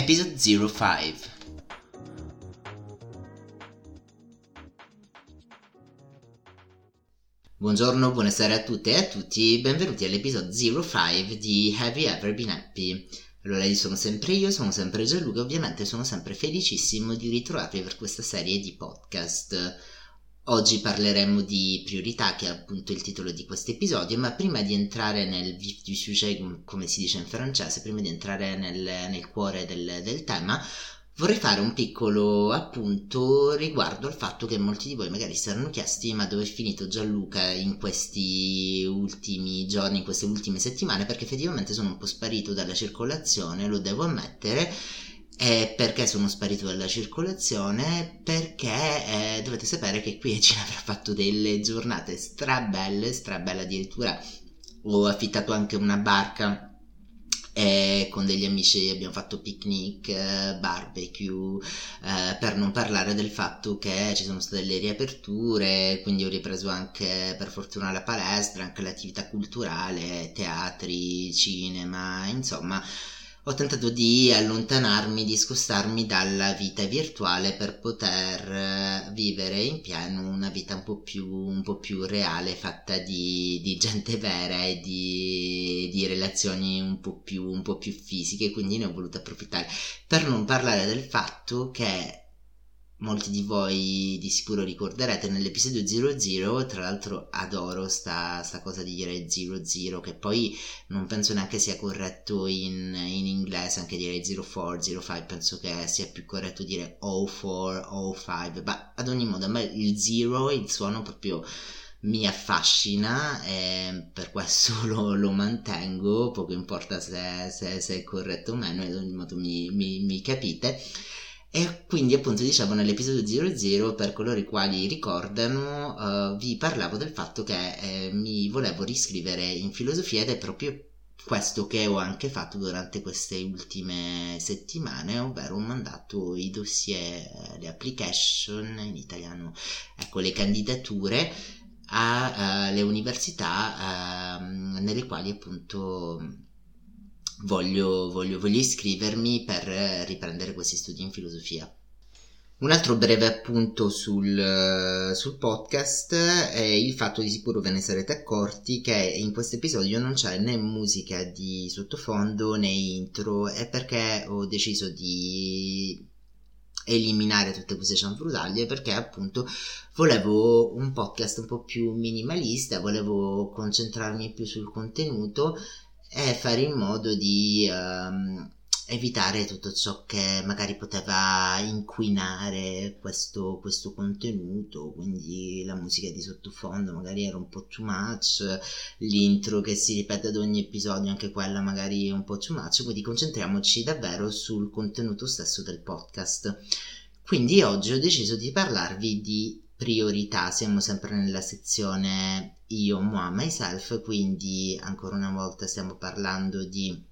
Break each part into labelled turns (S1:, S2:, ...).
S1: Episode 05 Buongiorno, buonasera a tutte e a tutti, benvenuti all'episodio 05 di Have You Ever Been Happy? Allora, io sono sempre io, sono sempre Gianluca, ovviamente sono sempre felicissimo di ritrovarvi per questa serie di podcast. Oggi parleremo di priorità, che è appunto il titolo di questo episodio, ma prima di entrare nel vif du sujet, come si dice in francese, prima di entrare nel, nel cuore del, del tema, Vorrei fare un piccolo appunto riguardo al fatto che molti di voi magari si saranno chiesti ma dove è finito Gianluca in questi ultimi giorni, in queste ultime settimane, perché effettivamente sono un po' sparito dalla circolazione, lo devo ammettere, e perché sono sparito dalla circolazione? Perché eh, dovete sapere che qui a Cina avrà fatto delle giornate strabelle, strabelle addirittura ho affittato anche una barca e con degli amici abbiamo fatto picnic, eh, barbecue, eh, per non parlare del fatto che ci sono state le riaperture, quindi ho ripreso anche per fortuna la palestra, anche l'attività culturale, teatri, cinema, insomma ho tentato di allontanarmi, di scostarmi dalla vita virtuale per poter eh, vivere in pieno una vita un po' più, un po più reale, fatta di, di gente vera e di, di relazioni un po, più, un po' più fisiche, quindi ne ho voluto approfittare. Per non parlare del fatto che molti di voi di sicuro ricorderete nell'episodio 00 tra l'altro adoro sta, sta cosa di dire 00 che poi non penso neanche sia corretto in, in inglese anche dire 04 05 penso che sia più corretto dire 04 05 ma ad ogni modo a me il 0 il suono proprio mi affascina e per questo lo, lo mantengo poco importa se, se, se, è corretto o meno ad ogni modo mi, mi, mi capite e quindi appunto dicevo nell'episodio 00 per coloro i quali ricordano uh, vi parlavo del fatto che eh, mi volevo riscrivere in filosofia ed è proprio questo che ho anche fatto durante queste ultime settimane, ovvero ho mandato i dossier, le application, in italiano, ecco le candidature alle uh, università uh, nelle quali appunto voglio, voglio, voglio iscrivermi per riprendere questi studi in filosofia. Un altro breve appunto sul, sul, podcast è il fatto di sicuro ve ne sarete accorti che in questo episodio non c'è né musica di sottofondo né intro è perché ho deciso di eliminare tutte queste cianfrusaglie perché appunto volevo un podcast un po' più minimalista, volevo concentrarmi più sul contenuto e fare in modo di um, evitare tutto ciò che magari poteva inquinare questo, questo, contenuto, quindi la musica di sottofondo magari era un po' too much, l'intro che si ripete ad ogni episodio, anche quella magari è un po' too much, quindi concentriamoci davvero sul contenuto stesso del podcast. Quindi oggi ho deciso di parlarvi di priorità, siamo sempre nella sezione io, moi, myself, quindi ancora una volta stiamo parlando di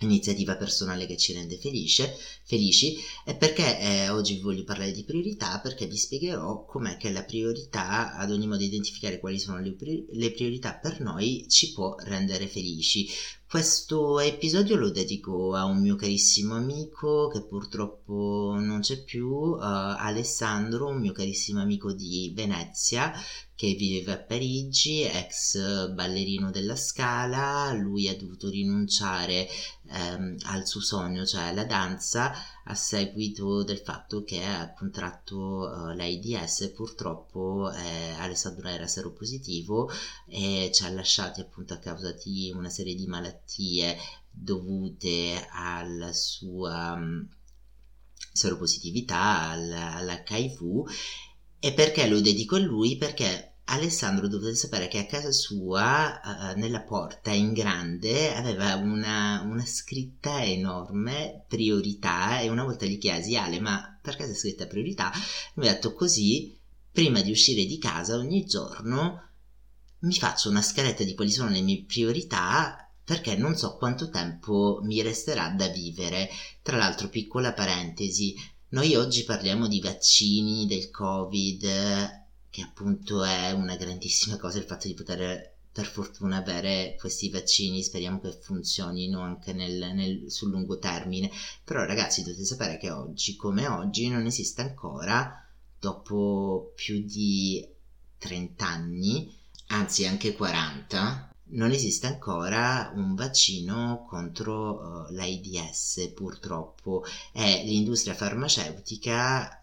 S1: iniziativa personale che ci rende felice, felici. E perché eh, oggi voglio parlare di priorità? Perché vi spiegherò com'è che la priorità ad ogni modo identificare quali sono le, le priorità per noi ci può rendere felici questo episodio lo dedico a un mio carissimo amico che purtroppo non c'è più, uh, Alessandro, un mio carissimo amico di Venezia che vive a Parigi, ex ballerino della Scala, lui ha dovuto rinunciare ehm, al suo sogno, cioè la danza, a seguito del fatto che ha contratto uh, l'AIDS purtroppo eh, Alessandro era seropositivo e ci ha lasciati appunto a causa di una serie di malattie dovute alla sua um, seropositività, al, all'HIV e perché lo dedico a lui? Perché Alessandro dovete sapere che a casa sua, uh, nella porta in grande, aveva una, una, scritta enorme, priorità, e una volta gli chiesi, Ale, ma perché c'è scritta priorità? Mi ha detto così, prima di uscire di casa ogni giorno mi faccio una scaletta di quali sono le mie priorità perché non so quanto tempo mi resterà da vivere. Tra l'altro, piccola parentesi, noi oggi parliamo di vaccini, del Covid, che appunto è una grandissima cosa il fatto di poter per fortuna avere questi vaccini, speriamo che funzionino anche nel, nel, sul lungo termine. Però ragazzi dovete sapere che oggi come oggi non esiste ancora, dopo più di 30 anni, anzi anche 40, non esiste ancora un vaccino contro uh, l'AIDS purtroppo e l'industria farmaceutica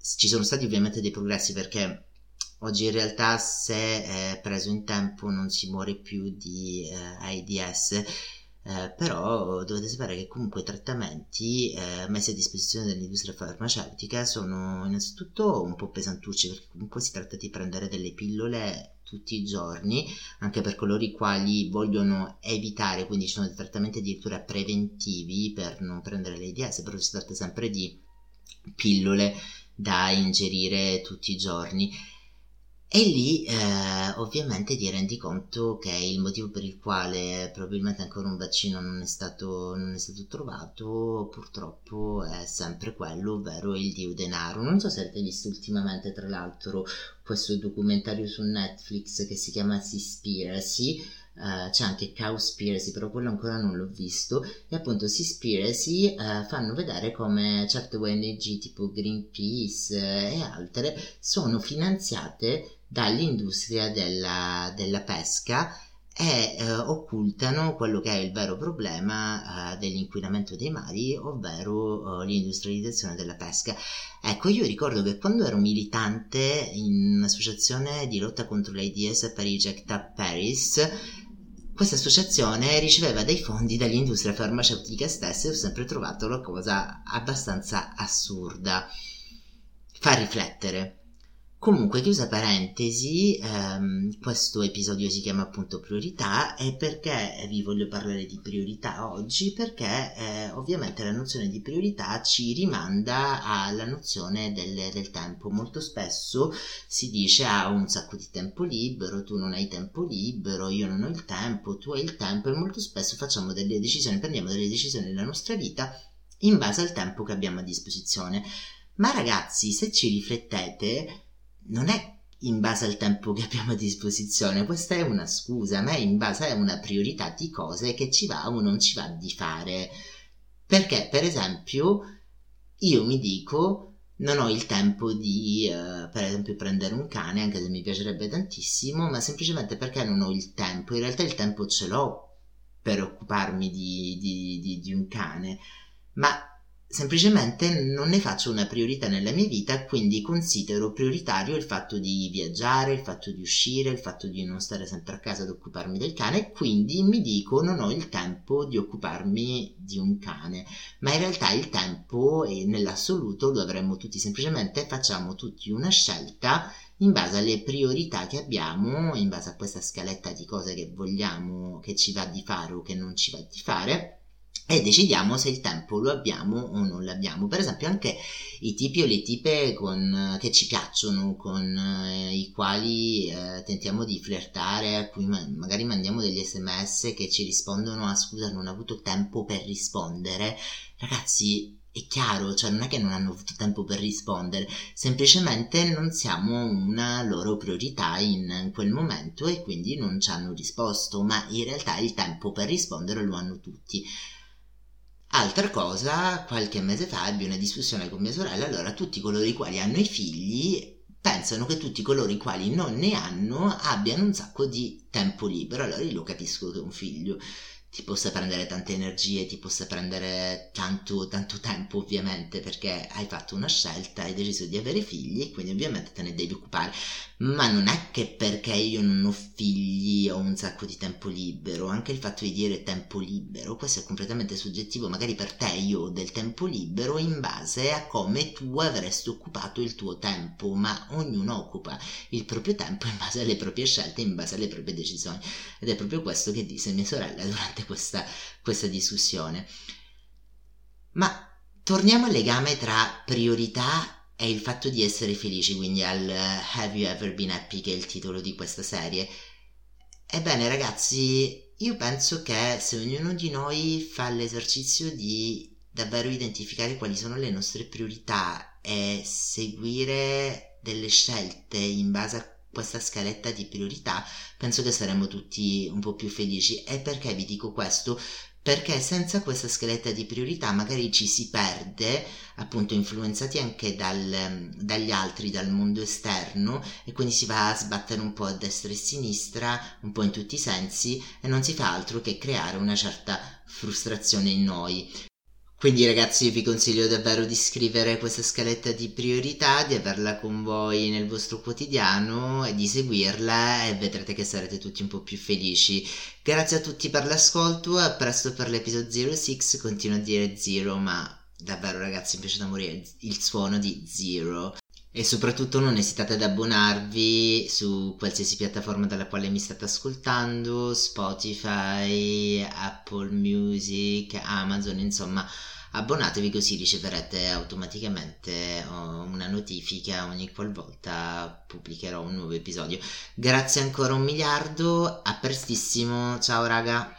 S1: ci sono stati ovviamente dei progressi perché oggi in realtà se è preso in tempo non si muore più di eh, AIDS. Eh, però dovete sapere che comunque i trattamenti eh, messi a disposizione dell'industria farmaceutica sono innanzitutto un po' pesantucci perché comunque si tratta di prendere delle pillole tutti i giorni anche per coloro i quali vogliono evitare quindi ci sono dei trattamenti addirittura preventivi per non prendere l'AIDS però si tratta sempre di pillole da ingerire tutti i giorni e lì eh, ovviamente ti rendi conto che il motivo per il quale probabilmente ancora un vaccino non è stato, non è stato trovato purtroppo è sempre quello, ovvero il dio denaro. Non so se avete visto ultimamente tra l'altro questo documentario su Netflix che si chiama Seaspiracy, Uh, c'è anche Cowspiracy, però quello ancora non l'ho visto. E appunto Seaspiracy uh, fanno vedere come certe ONG tipo Greenpeace uh, e altre sono finanziate dall'industria della, della pesca e eh, occultano quello che è il vero problema eh, dell'inquinamento dei mari, ovvero eh, l'industrializzazione della pesca. Ecco, io ricordo che quando ero militante in un'associazione di lotta contro l'AIDS a Parigi, ACT Paris, questa associazione riceveva dei fondi dall'industria farmaceutica stessa e ho sempre trovato la cosa abbastanza assurda. Fa riflettere. Comunque, chiusa parentesi, ehm, questo episodio si chiama appunto priorità e perché vi voglio parlare di priorità oggi? Perché eh, ovviamente la nozione di priorità ci rimanda alla nozione del, del, tempo. Molto spesso si dice ah, ho un sacco di tempo libero, tu non hai tempo libero, io non ho il tempo, tu hai il tempo e molto spesso facciamo delle decisioni, prendiamo delle decisioni nella nostra vita in base al tempo che abbiamo a disposizione. Ma ragazzi, se ci riflettete, non è in base al tempo che abbiamo a disposizione, questa è una scusa, ma è in base a una priorità di cose che ci va o non ci va di fare. Perché, per esempio, io mi dico non ho il tempo di, uh, per esempio, prendere un cane, anche se mi piacerebbe tantissimo, ma semplicemente perché non ho il tempo. In realtà il tempo ce l'ho per occuparmi di, di, di, di un cane, ma semplicemente non ne faccio una priorità nella mia vita, quindi considero prioritario il fatto di viaggiare, il fatto di uscire, il fatto di non stare sempre a casa ad occuparmi del cane quindi mi dico non ho il tempo di occuparmi di un cane, ma in realtà il tempo nell'assoluto lo avremmo tutti, semplicemente facciamo tutti una scelta in base alle priorità che abbiamo, in base a questa scaletta di cose che vogliamo, che ci va di fare o che non ci va di fare e decidiamo se il tempo lo abbiamo o non l'abbiamo. Per esempio, anche i tipi o le tipe con, che ci piacciono, con eh, i quali eh, tentiamo di flirtare, a cui ma- magari mandiamo degli sms che ci rispondono: Ah, scusa, non ho avuto tempo per rispondere. Ragazzi, è chiaro, cioè non è che non hanno avuto tempo per rispondere, semplicemente non siamo una loro priorità in, in, quel momento e quindi non ci hanno risposto, ma in realtà il tempo per rispondere lo hanno tutti. Altra cosa, qualche mese fa ebbi una discussione con mia sorella, allora tutti coloro i quali hanno i figli pensano che tutti coloro i quali non ne hanno abbiano un sacco di tempo libero, allora io lo capisco che un figlio ti possa prendere tante energie, ti possa prendere tanto, tanto tempo ovviamente perché hai fatto una scelta, hai deciso di avere figli e quindi ovviamente te ne devi occupare, ma non è che perché io non ho figli ho un sacco di tempo libero, anche il fatto di dire tempo libero, questo è completamente soggettivo, magari per te io ho del tempo libero in base a come tu avresti occupato il tuo tempo, ma ognuno occupa il proprio tempo in base alle proprie scelte, in base alle proprie decisioni. Ed è proprio questo che disse mia sorella durante durante questa, questa discussione. Ma torniamo al legame tra priorità e il fatto di essere felici, quindi al uh, Have You Ever Been Happy, che è il titolo di questa serie. Ebbene ragazzi, io penso che se ognuno di noi fa l'esercizio di davvero identificare quali sono le nostre priorità e seguire delle scelte in base a questa scaletta di priorità penso che saremmo tutti un po' più felici e perché vi dico questo perché senza questa scaletta di priorità magari ci si perde, appunto influenzati anche dal, dagli altri, dal mondo esterno e quindi si va a sbattere un po' a destra e a sinistra, un po' in tutti i sensi e non si fa altro che creare una certa frustrazione in noi. Quindi ragazzi vi consiglio davvero di scrivere questa scaletta di priorità, di averla con voi nel vostro quotidiano e di seguirla e vedrete che sarete tutti un po' più felici. Grazie a tutti per l'ascolto, a presto per l'episodio 06, continuo a dire zero ma davvero ragazzi mi piace da morire il suono di zero. E soprattutto non esitate ad abbonarvi su qualsiasi piattaforma dalla quale mi state ascoltando, Spotify, Apple Music, Amazon, insomma abbonatevi così riceverete automaticamente oh, una notifica ogni qualvolta pubblicherò un nuovo episodio. Grazie ancora un miliardo, a prestissimo, ciao raga!